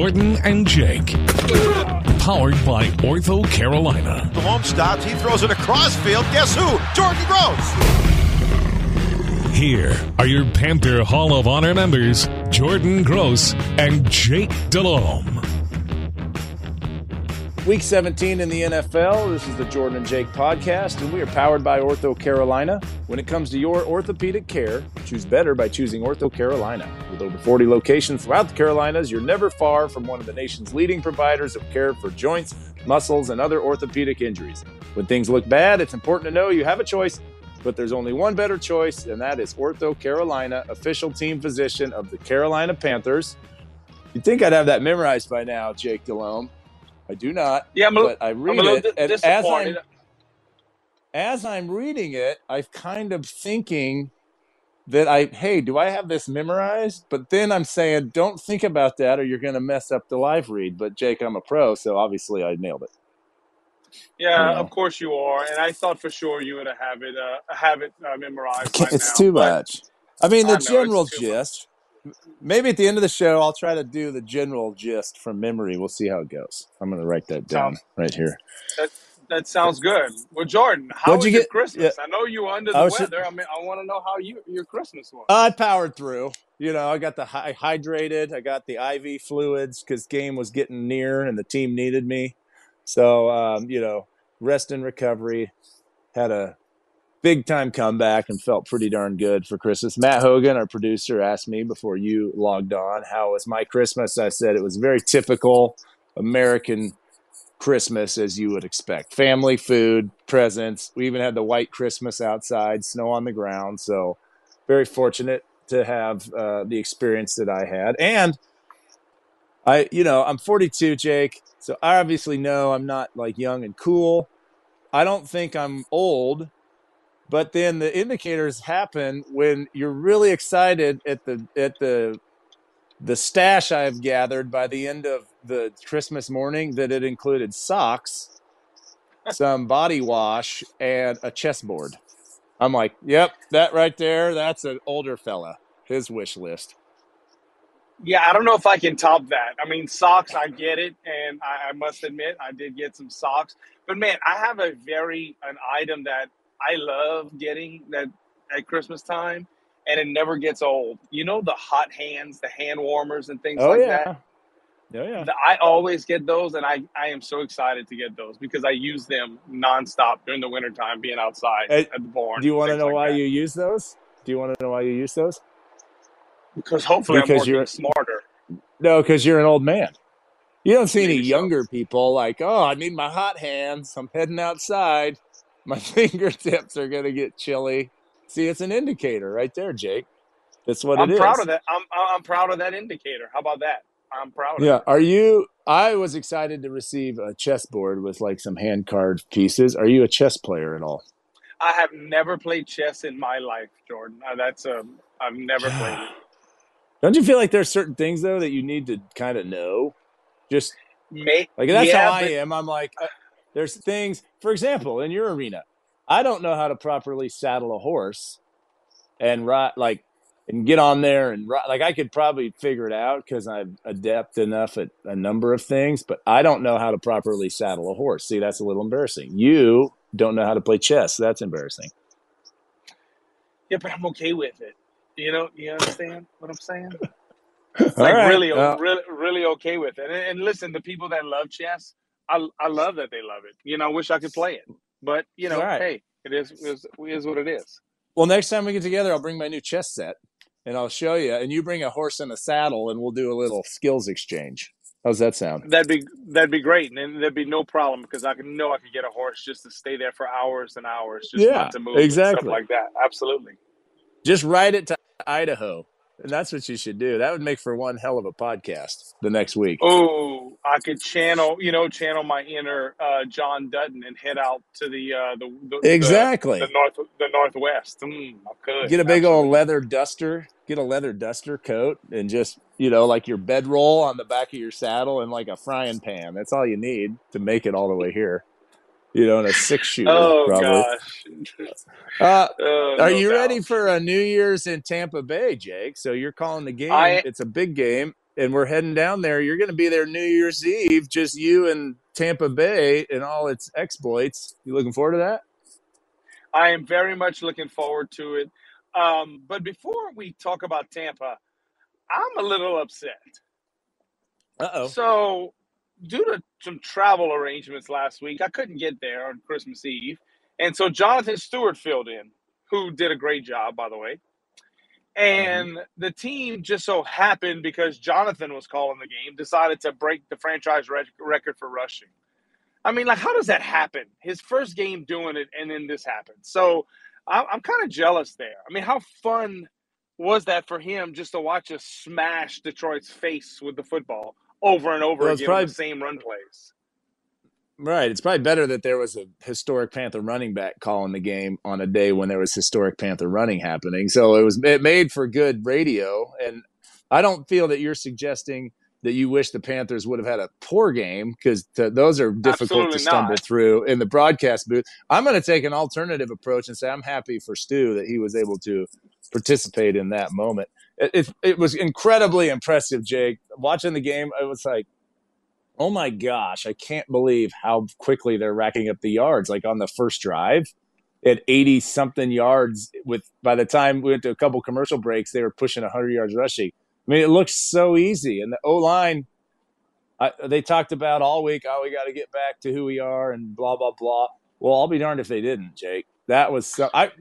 Jordan and Jake. Powered by Ortho Carolina. The home stops. He throws it across field. Guess who? Jordan Gross. Here are your Panther Hall of Honor members, Jordan Gross and Jake Delhomme. Week 17 in the NFL. This is the Jordan and Jake podcast, and we are powered by Ortho Carolina. When it comes to your orthopedic care, choose better by choosing Ortho Carolina. With over 40 locations throughout the Carolinas, you're never far from one of the nation's leading providers of care for joints, muscles, and other orthopedic injuries. When things look bad, it's important to know you have a choice, but there's only one better choice, and that is Ortho Carolina, official team physician of the Carolina Panthers. You'd think I'd have that memorized by now, Jake Delhomme. I do not. Yeah, I'm a, but I read it, di- and as. I'm as I'm reading it, I'm kind of thinking that I, hey, do I have this memorized? But then I'm saying, don't think about that, or you're going to mess up the live read. But Jake, I'm a pro, so obviously I nailed it. Yeah, Yeah. of course you are, and I thought for sure you would have it uh, have it uh, memorized by It's now. too much. I mean, I the know general gist, much. Maybe at the end of the show, I'll try to do the general gist from memory. We'll see how it goes. I'm going to write that down Sounds right here. that that sounds good. Well, Jordan, how What'd was you get? Yeah, Christmas? I know you were under the was. weather. I mean, I want to know how you your Christmas was. I powered through. You know, I got the hy- hydrated. I got the IV fluids because game was getting near and the team needed me. So, um, you know, rest and recovery. Had a big time comeback and felt pretty darn good for Christmas. Matt Hogan, our producer, asked me before you logged on, how was my Christmas? I said it was very typical American Christmas as you would expect. Family, food, presents. We even had the white Christmas outside, snow on the ground. So, very fortunate to have uh, the experience that I had. And I, you know, I'm 42, Jake. So I obviously know I'm not like young and cool. I don't think I'm old, but then the indicators happen when you're really excited at the at the the stash I've gathered by the end of the Christmas morning that it included socks, some body wash, and a chessboard. I'm like, yep, that right there, that's an older fella. His wish list. Yeah, I don't know if I can top that. I mean, socks, I get it, and I, I must admit, I did get some socks. But man, I have a very an item that I love getting that at Christmas time, and it never gets old. You know, the hot hands, the hand warmers, and things Oh like yeah, that. oh yeah. I always get those, and I, I am so excited to get those because I use them nonstop during the wintertime, being outside Hey, at the barn do you want to know like why that. you use those? Do you want to know why you use those? Because hopefully I'm Because you're smarter. no, because you're an old man. You don't see any younger people like, oh, I need my hot hands. I'm heading outside. My fingertips are gonna get chilly. See, it's an indicator right there, Jake. That's what it is. I'm proud of that. I'm I'm proud of that indicator. How about that? I'm proud of Yeah. it. Are you? I was excited to receive a chessboard with like some hand card pieces. Are you a chess player at all? I have never played chess in my life, Jordan. Uh, that's um, I've never played it. Don't you feel like there's certain things though that you need to kind of know? Just May, like that's yeah, how I but am. I'm like, uh, there's things. For example, in your arena, I don't know how to properly saddle a horse and ride like and get on there and ride. Like I could probably figure it out because I'm adept enough at a number of things, but I don't know how to properly saddle a horse. See, that's a little embarrassing. You don't know how to play chess. That's embarrassing. yeah, but I'm okay with it. You know, you understand what I'm saying? like right, really, well- really, really okay with it. And, and listen, the people that love chess, I, I love that they love it. You know, I wish I could play it, but you know, right. hey, it is, it is, it is what it is. Well, next time we get together, I'll bring my new chess set and I'll show you. And you bring a horse and a saddle, and we'll do a little skills exchange. How's that sound? That'd be that'd be great, and then there'd be no problem because I can know I could get a horse just to stay there for hours and hours, just Yeah, not to move, and exactly. stuff like that. Absolutely. Just ride it to Idaho. And that's what you should do. That would make for one hell of a podcast the next week. Oh, I could channel, you know, channel my inner uh, John Dutton and head out to the uh, the, the the- Exactly. the, north the northwest. Mm, I could Get a big old leather duster, get a leather duster coat, and just, you know, like your bedroll on the back of your saddle and like a frying pan. That's all you need to make it all the way here. You know, in a six shooter, Oh probably. gosh. Uh, Oh, Are no you doubt. ready for a New Year's in Tampa Bay, Jake? So you're calling the game. I- it's a big game, and we're heading down there. You're going to be there New Year's Eve, just you and Tampa Bay and all its exploits. You looking forward to that? I am very much looking forward to it. Um, but before we talk about Tampa, I'm a little upset. Uh oh. So, due to some travel arrangements last week, I couldn't get there on Christmas Eve. And so Jonathan Stewart filled in, who did a great job, by the way. And mm-hmm. the team just so happened, because Jonathan was calling the game, decided to break the franchise rec- record for rushing. I mean, like, how does that happen? His first game doing it, and then this happened. So I'm, I'm kind of jealous there. I mean, how fun was that for him just to watch us smash Detroit's face with the football over and over Well, again probably- the same run plays? Right. It's probably better that there was a historic Panther running back calling the game on a day when there was historic Panther running happening. So it was it made for good radio. And I don't feel that you're suggesting that you wish the Panthers would have had a poor game because those are difficult Absolutely to stumble not. through in the broadcast booth. I'm going to take an alternative approach and say I'm happy for Stu that he was able to participate in that moment. It, it, it was incredibly impressive, Jake. Watching the game, I was like, oh my gosh, I can't believe how quickly they're racking up the yards. Like on the first drive, at 80 something yards, with by the time we went to a couple commercial breaks, they were pushing 100 yards rushing. I mean, it looks so easy. And the O line, they talked about all week, oh, we got to get back to who we are and blah, blah, blah. Well, I'll be darned if they didn't, Jake. That was so. I,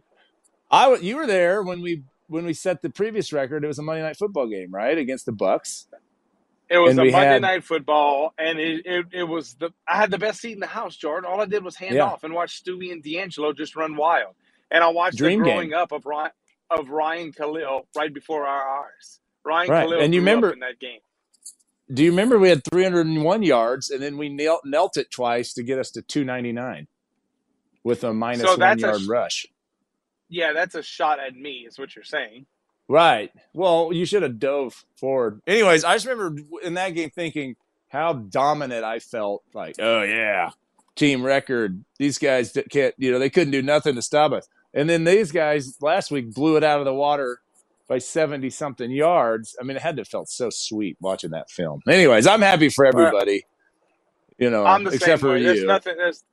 I, you were there when we when we set the previous record. It was a Monday night football game, right, against the Bucs. It was And a Monday had- night football, and it, it, it was the I had the best seat in the house, Jordan. All I did was hand Yeah. off and watch Stewie and DeAngelo just run wild, and I watched Dream the game. growing up of Ryan of Ryan Kalil right before our eyes. Ryan Right, Kalil and you remember- in that game. Do you remember we had 301 yards and then we knelt, knelt it twice to get us to 299 with a minus So one that's a yard rush? Yeah, that's a shot at me, is what you're saying. Right. Well, you should have dove forward. Anyways, I just remember in that game thinking how dominant I felt. Like, oh yeah, team record. These guys can't, you know, they couldn't do nothing to stop us. And then these guys last week blew it out of the water by 70 something yards. I mean, it had to have felt so sweet watching that film. Anyways, I'm happy for everybody. You know, except for way. There's you. nothing. There's,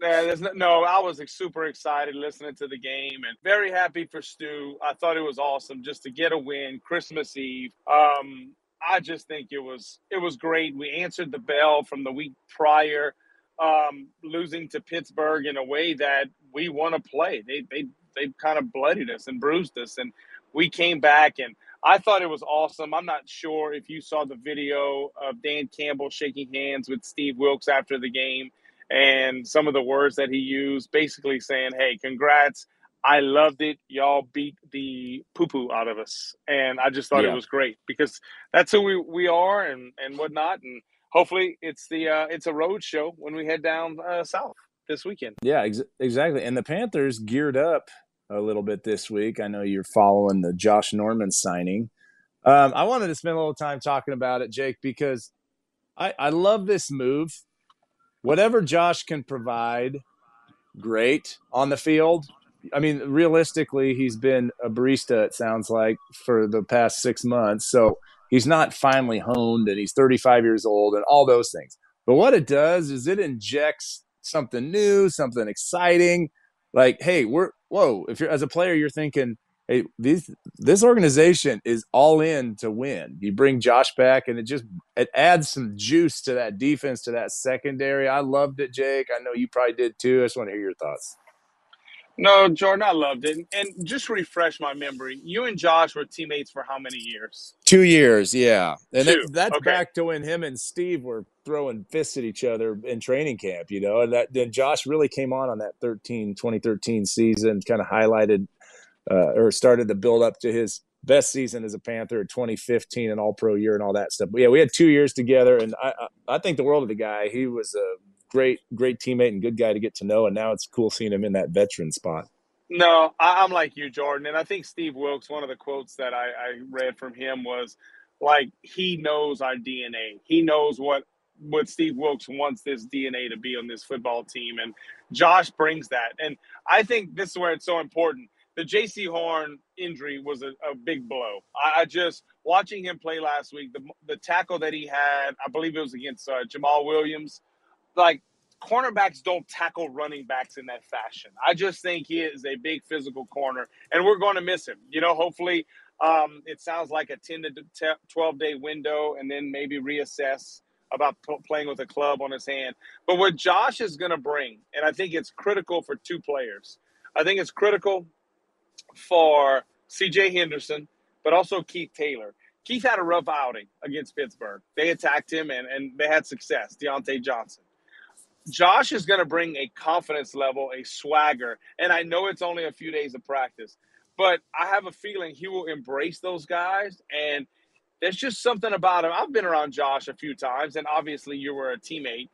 yeah, no, no. I was like, super excited listening to the game and very happy for Stu. I thought it was awesome just to get a win Christmas Eve. Um, I just think it was it was great. We answered the bell from the week prior, um, losing to Pittsburgh in a way that we want to play. They they they kind of bloodied us and bruised us, and we came back and. I thought it was awesome. I'm not sure if you saw the video of Dan Campbell shaking hands with Steve Wilks after the game and some of the words that he used, basically saying, Hey, congrats. I loved it. Y'all beat the poo poo out of us. And I just thought Yeah. it was great because that's who we, we are and, and whatnot. And hopefully it's the uh, it's a road show when we head down uh, south this weekend. Yeah, ex- exactly. And the Panthers geared up a little bit this week. I know you're following the Josh Norman signing. Um, I wanted to spend a little time talking about it, Jake, because I, I love this move. Whatever Josh can provide, great on the field. I mean, realistically, he's been a barista, it sounds like, for the past six months. So he's not finely honed and he's 35 years old and all those things. But what it does is it injects something new, something exciting. Like, hey, we're whoa. If you're as a player, you're thinking, hey, these this organization is all in to win. You bring Josh back, and it just it adds some juice to that defense, to that secondary. I loved it, Jake. I know you probably did too. I just want to hear your thoughts. No, Jordan, I loved it. And just refresh my memory. You and Josh were teammates for how many years? Two years, yeah. And that, that's Okay. back to when him and Steve were throwing fists at each other in training camp, you know. And that then Josh really came on on that 13 2013 season, kind of highlighted uh, or started to build up to his best season as a Panther in 2015 and all pro year and all that stuff. But yeah, we had two years together and I I, think the world of the guy. He was a great great teammate and good guy to get to know and now it's cool seeing him in that veteran spot. No, I, I'm like you, Jordan. And I think Steve Wilks, one of the quotes that I, I read from him was like, he knows our DNA. He knows what what Steve Wilks wants this DNA to be on this football team. And Josh brings that. And I think this is where it's so important. The Jaycee Horn injury was a, a big blow. I, I just watching him play last week, the the tackle that he had, I believe it was against uh, Jamaal Williams. Like cornerbacks don't tackle running backs in that fashion. I just think he is a big physical corner, and we're going to miss him. You know, hopefully, um, it sounds like a 10 to 12 day window, and then maybe reassess about p- playing with a club on his hand. But what Josh is going to bring, and I think it's critical for two players. I think it's critical for CJ Henderson, but also Keith Taylor. Keith had a rough outing against Pittsburgh. They attacked him and, and they had success. Diontae Johnson. Josh is going to bring a confidence level, a swagger, and I know it's only a few days of practice, but I have a feeling he will embrace those guys. And there's just something about him. I've been around Josh a few times, and obviously you were a teammate.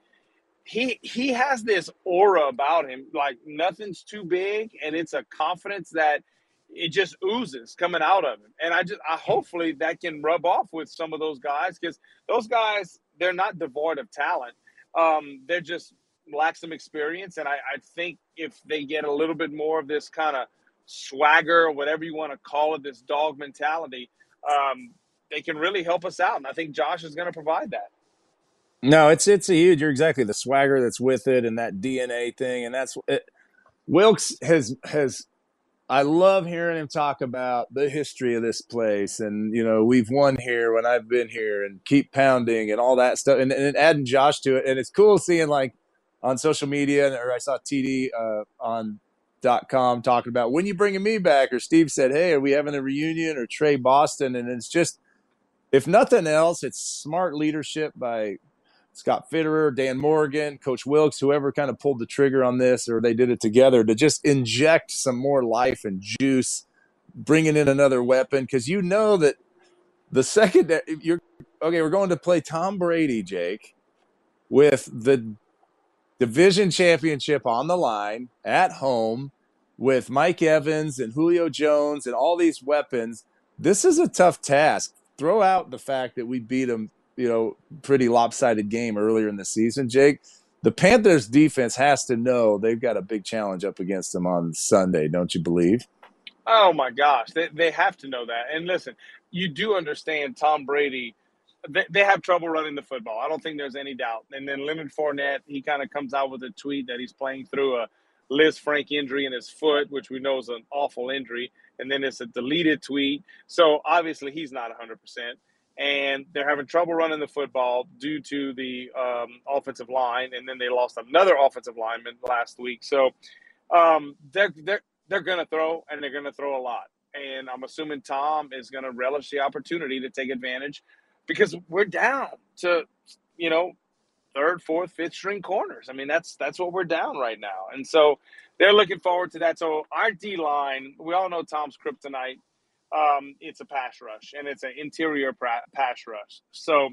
He he has this aura about him, like nothing's too big, and it's a confidence that it just oozes coming out of him. And I just I hopefully that can rub off with some of those guys because those guys they're not devoid of talent. Um, they're just lack some experience. And I, I think if they get a little bit more of this kind of swagger or whatever you want to call it, this dog mentality, um, they can really help us out. And I think Josh is going to provide that. No, it's it's a huge. You're exactly the swagger that's with it, and that DNA thing, and that's it, Wilks has has. I love hearing him talk about the history of this place, and you know we've won here when I've been here, and keep pounding and all that stuff, and, and adding Josh to it, and it's cool seeing like on social media, or I saw TD uh, on dot com talking about when you bringing me back, or Steve said, "Hey, are we having a reunion?" or Tre Boston, and it's just if nothing else, it's smart leadership by Scott Fitterer, Dan Morgan, Coach Wilks, whoever kind of pulled the trigger on this, or they did it together to just inject some more life and juice, bringing in another weapon because you know that the second that you're okay, we're going to play Tom Brady, Jake, with the division championship on the line at home with Mike Evans and Julio Jones and all these weapons. This is a tough task. Throw out the fact that we beat them you know, pretty lopsided game earlier in the season, Jake. The Panthers defense has to know they've got a big challenge up against them on Sunday, don't you believe? Oh my gosh, they, they have to know that. And listen, you do understand Tom Brady. They, they have trouble running the football. I don't think there's any doubt. And then Leonard Fournette, he kind of comes out with a tweet that he's playing through a Lisfranc injury in his foot, which we know is an awful injury. And then it's a deleted tweet. So obviously he's not 100% and they're having trouble running the football due to the um, offensive line, and then they lost another offensive lineman last week. So um, they're they're they're going to throw, and they're going to throw a lot. And I'm assuming Tom is going to relish the opportunity to take advantage because we're down to you know third, fourth, fifth string corners. I mean that's that's what we're down right now, and so they're looking forward to that. So our D line, we all know Tom's kryptonite um, it's a pass rush and it's an interior pass rush. So,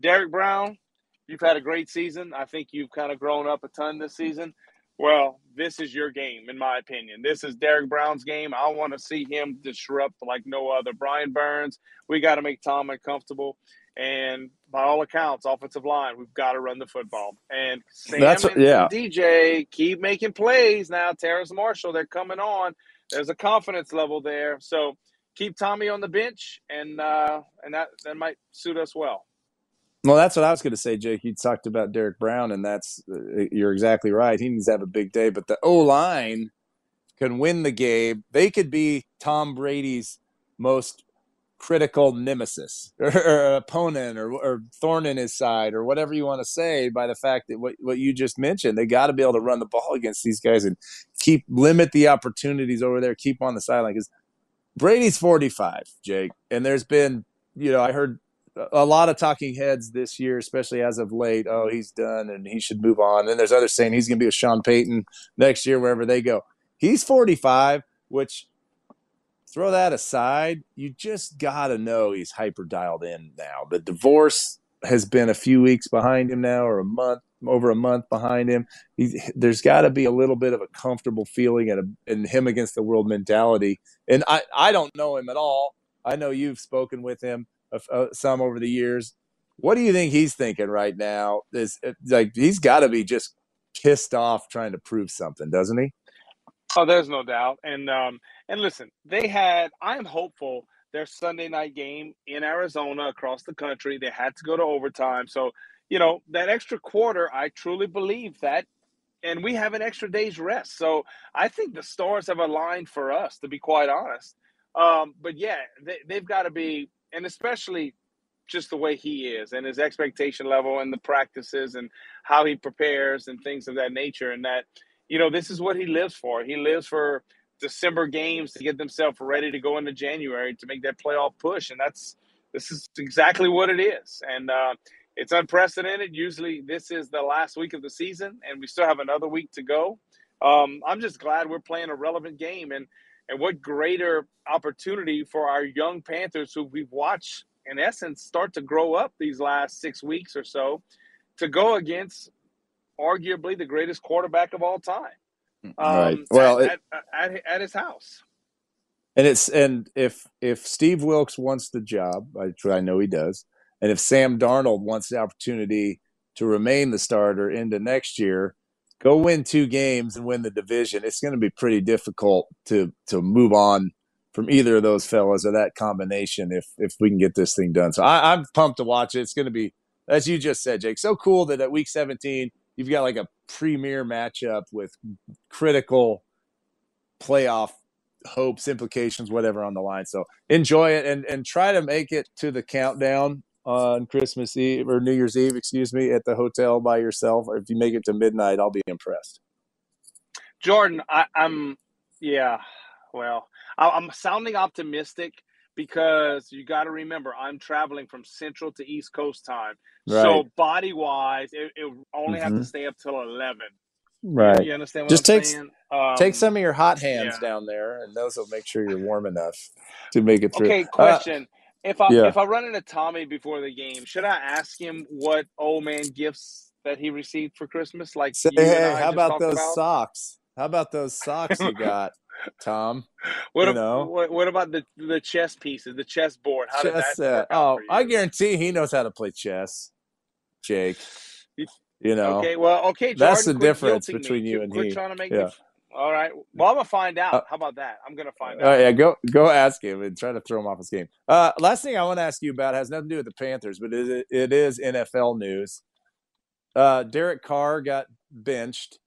Derrick Brown, you've had a great season. I think you've kind of grown up a ton this season. Well, this is your game, in my opinion. This is Derrick Brown's game. I want to see him disrupt like no other. Brian Burns, we got to make Tom uncomfortable. And by all accounts, offensive line, we've got to run the football. And Sam That's and yeah. DJ keep making plays now. Terrace Marshall, they're coming on. There's a confidence level there. So keep Tommy on the bench, and uh, and that that might suit us well. Well, that's what I was going to say, Jake. You talked about Derrick Brown, and that's uh, you're exactly right. He needs to have a big day, but the O line can win the game. They could be Tom Brady's most critical nemesis or, or opponent or, or, thorn in his side or whatever you want to say by the fact that what, what you just mentioned they got to be able to run the ball against these guys and keep limit the opportunities over there keep on the sideline because brady's 45 jake and there's been you know i heard a lot of talking heads this year especially as of late oh he's done and he should move on and there's others saying he's going to be with sean payton next year wherever they go he's 45 which throw that aside, you just got to know he's hyper dialed in now. The divorce has been a few weeks behind him now, or a month, over a month behind him. He's, there's got to be a little bit of a comfortable feeling and, a, and him against the world mentality. And I, I don't know him at all. I know you've spoken with him uh, some over the years. What do you think he's thinking right now? Is like he's got to be just pissed off trying to prove something, doesn't he? Oh, there's no doubt. And um, and listen, they had. I am hopeful their Sunday night game in Arizona across the country. They had to go to overtime, so you know that extra quarter. I truly believe that, and we have an extra day's rest. So I think the stars have aligned for us, to be quite honest. Um, but yeah, they, they've got to be, and especially just the way he is and his expectation level and the practices and how he prepares and things of that nature and that you know, this is what he lives for. He lives for December games to get themselves ready to go into January to make that playoff push, and that's this is exactly what it is. And uh, it's unprecedented. Usually, this is the last week of the season, and we still have another week to go. Um, I'm just glad we're playing a relevant game, and and what greater opportunity for our young Panthers who we've watched in essence start to grow up these last six weeks or so to go against arguably the greatest quarterback of all time. Um, right. Well, at, it, at, at, at, his house. And it's and if if Steve Wilks wants the job, I, I know he does, and if Sam Darnold wants the opportunity to remain the starter into next year, go win two games and win the division. It's going to be pretty difficult to to move on from either of those fellas or that combination if if we can get this thing done. So I, I'm pumped to watch it. It's going to be, as you just said, Jake, so cool that at week 17 you've got like a premier matchup with critical playoff hopes, implications, whatever on the line. So enjoy it and and try to make it to the countdown on Christmas Eve or New Year's Eve, excuse me, at the hotel by yourself. Or if you make it to midnight, I'll be impressed. Jordan, I, am yeah. Well, I, I'm sounding optimistic because you got to remember I'm traveling from Central to East Coast time. Right. So body wise, it, it only mm-hmm. have to mm-hmm. stay up till eleven. Right. You understand? Just I'm take um, take some of your hot hands yeah. down there, and those will make sure you're warm enough to make it through. Okay. Uh, question. Uh, if I yeah. if I run into Tommy before the game, should I ask him what old man gifts that he received for Christmas? Like, Say, hey, how about those about? socks? How about those socks you got? Tom. What, you know? what, what about the the chess pieces, the chess board? How chess, that? oh, I guarantee he knows how to play chess, Jake. You know. Okay, well, okay, Jordan, that's the difference between me. you and quit he. Trying to make yeah. Me... All right. Well, I'm gonna find out. Uh, How about that? I'm gonna find out. Oh yeah, go go ask him and try to throw him off his game. Uh, last thing I want to ask you about has nothing to do with the Panthers, but it, it is NFL news. Uh, Derek Carr got benched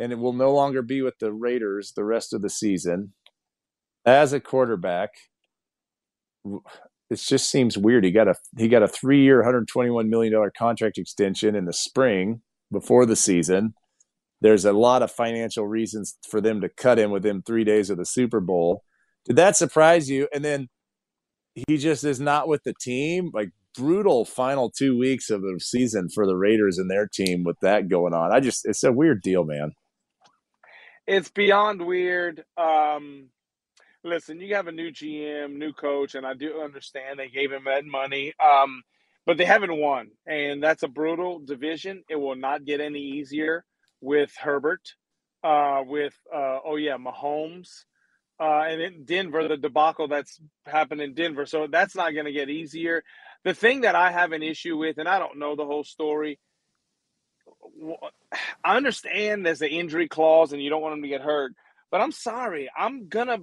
and it will no longer be with the Raiders the rest of the season. As a quarterback, it just seems weird. He got a he got a three year, 121 million dollar contract extension in the spring before the season. There's a lot of financial reasons for them to cut him within three days of the Super Bowl. Did that surprise you? And then he just is not with the team. Like brutal final two weeks of the season for the Raiders and their team with that going on. I just it's a weird deal, man it's beyond weird. Um, listen, you have a new GM, new coach, and I do understand they gave him that money. Um, but they haven't won, and that's a brutal division. It will not get any easier with Herbert, uh, with uh, oh yeah, Mahomes, uh, and in Denver, the debacle that's happened in Denver. So that's not going to get easier. The thing that I have an issue with, and I don't know the whole story, I understand there's an injury clause and you don't want them to get hurt, but I'm sorry. I'm gonna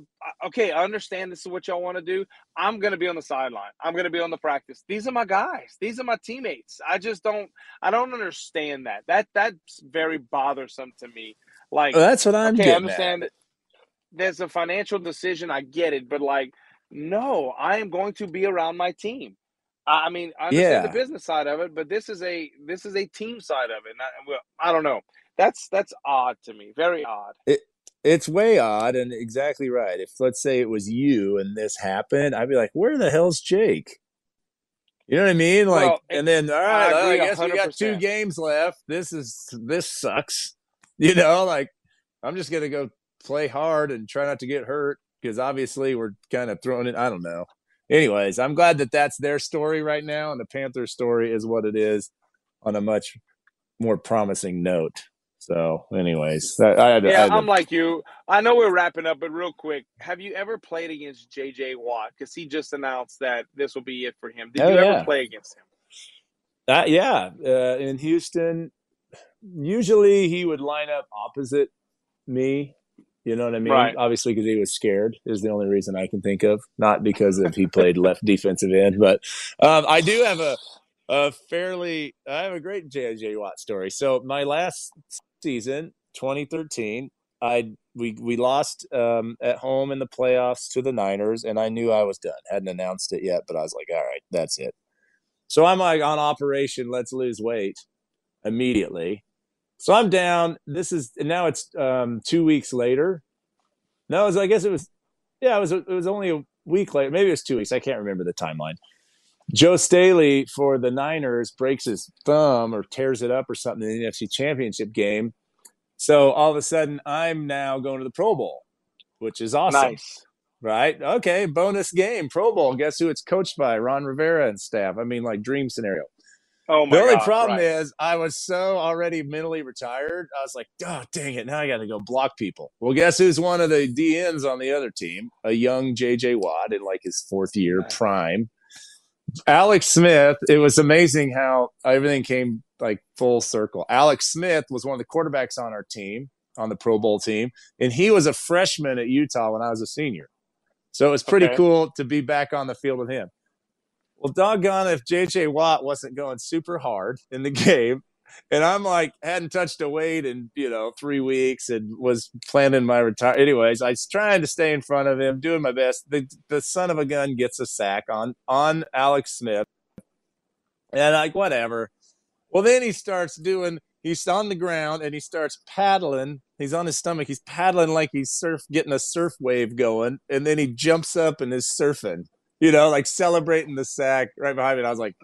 okay. I understand this is what y'all want to do. I'm gonna be on the sideline. I'm gonna be on the practice. These are my guys. These are my teammates. I just don't. I don't understand that. That that's very bothersome to me. Like well, that's what I'm. Okay, I understand at. there's a financial decision. I get it, but like, no, I am going to be around my team. I mean, I understand Yeah. the business side of it, but this is a this is a team side of it. And I, I don't know. That's that's odd to me. Very odd. It it's way odd and exactly right. If let's say it was you and this happened, I'd be like, "Where the hell's Jake?" You know what I mean? Like, Well, and then all right, I I, guess we got two games left. This is this sucks. You know, like I'm just gonna go play hard and try not to get hurt because obviously we're kind of throwing it. I don't know. Anyways, I'm glad that that's their story right now, and the Panthers' story is what it is on a much more promising note. So, anyways, I I Yeah, had to- I'm like you. I know we're wrapping up, but real quick, have you ever played against JJ Watt? Because he just announced that this will be it for him. Did Oh, you yeah. ever play against him? Uh, yeah, uh, in Houston, usually he would line up opposite me. You know what I mean? Right. Obviously, because he was scared is the only reason I can think of. Not because of he played left defensive end, but um, I do have a a fairly I have a great JJ Watt story. So my last season, 2013, I we we lost um, at home in the playoffs to the Niners, and I knew I was done. Hadn't announced it yet, but I was like, all right, that's it. So I'm like on Operation Let's Lose Weight immediately. So I'm down. This is and now it's um, two weeks later. No, was, I guess it was. Yeah, it was. It was only a week later. Maybe it was two weeks. I can't remember the timeline. Joe Staley for the Niners breaks his thumb or tears it up or something in the NFC Championship game. So all of a sudden, I'm now going to the Pro Bowl, which is awesome Nice. right? Okay, bonus game, Pro Bowl. Guess who it's coached by? Ron Rivera and staff. I mean, like dream scenario. Oh my the only God, problem right. is I was so already mentally retired. I was like, oh dang it, now I got to go block people. Well, guess who's one of the DNs on the other team? A young JJ Watt in like his fourth year Right. prime. Alex Smith. It was amazing how everything came like full circle. Alex Smith was one of the quarterbacks on our team, on the Pro Bowl team, and he was a freshman at Utah when I was a senior. So it was pretty Okay. cool to be back on the field with him. Well, doggone if JJ Watt wasn't going super hard in the game. And I'm like, hadn't touched a weight in, you know, three weeks and was planning my retire. Anyways, I was trying to stay in front of him, doing my best. The, the son of a gun gets a sack on, on Alex Smith. And like, whatever. Well, then he starts doing, he's on the ground and he starts paddling. He's on his stomach. He's paddling like he's surf, getting a surf wave going. And then he jumps up and is surfing, you know, like celebrating the sack right behind me. And I was like,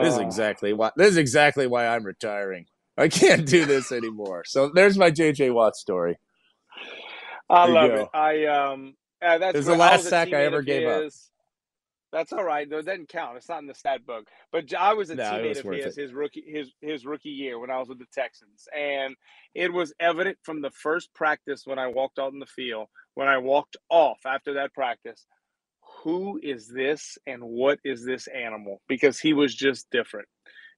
this is exactly why, this is exactly why I'm retiring. I can't do this anymore. So there's my JJ Watt story. I There love it. I um, uh, that's It was the. I last sack I ever gave up. That's all right. though. It doesn't count. It's not in the stat book. But I was a No, teammate was of his it. his rookie his his rookie year when I was with the Texans, and it was evident from the first practice when I walked out in the field, when I walked off after that practice, who is this and what is this animal? Because he was just different,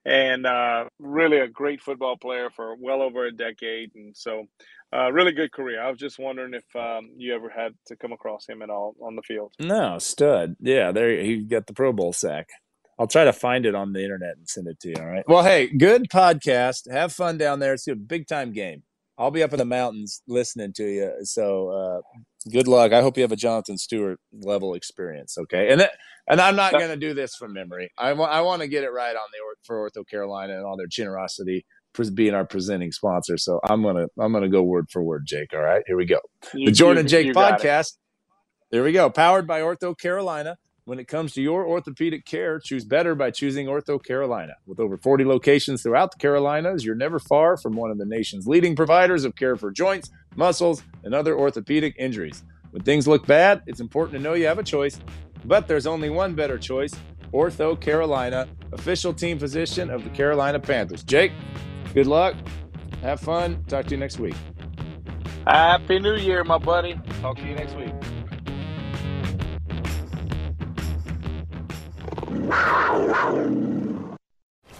and uh, really a great football player for well over a decade, and so uh, really good career. I was just wondering if um, you ever had to come across him at all on the field. No, stud. Yeah, there he got the Pro Bowl sack. I'll try to find it on the internet and send it to you. All right. Well, hey, good podcast. Have fun down there. It's a big time game. I'll be up in the mountains listening to you. So uh, good luck. I hope you have a Jonathan Stewart level experience. Okay. And that, and I'm not going to do this from memory. I want I want to get it right on the Or- for Ortho Carolina and all their generosity for being our presenting sponsor. So I'm gonna I'm gonna go word for word, Jake. All right. Here we go You- the Jordan you- Jake you podcast. There we go. Powered by Ortho Carolina. When it comes to your orthopedic care, choose better by choosing Ortho Carolina. With over 40 locations throughout the Carolinas, you're never far from one of the nation's leading providers of care for joints, muscles, and other orthopedic injuries. When things look bad, it's important to know you have a choice, but there's only one better choice Ortho Carolina, official team physician of the Carolina Panthers. Jake, good luck. Have fun. Talk to you next week. Happy New Year, my buddy. Talk to you next week.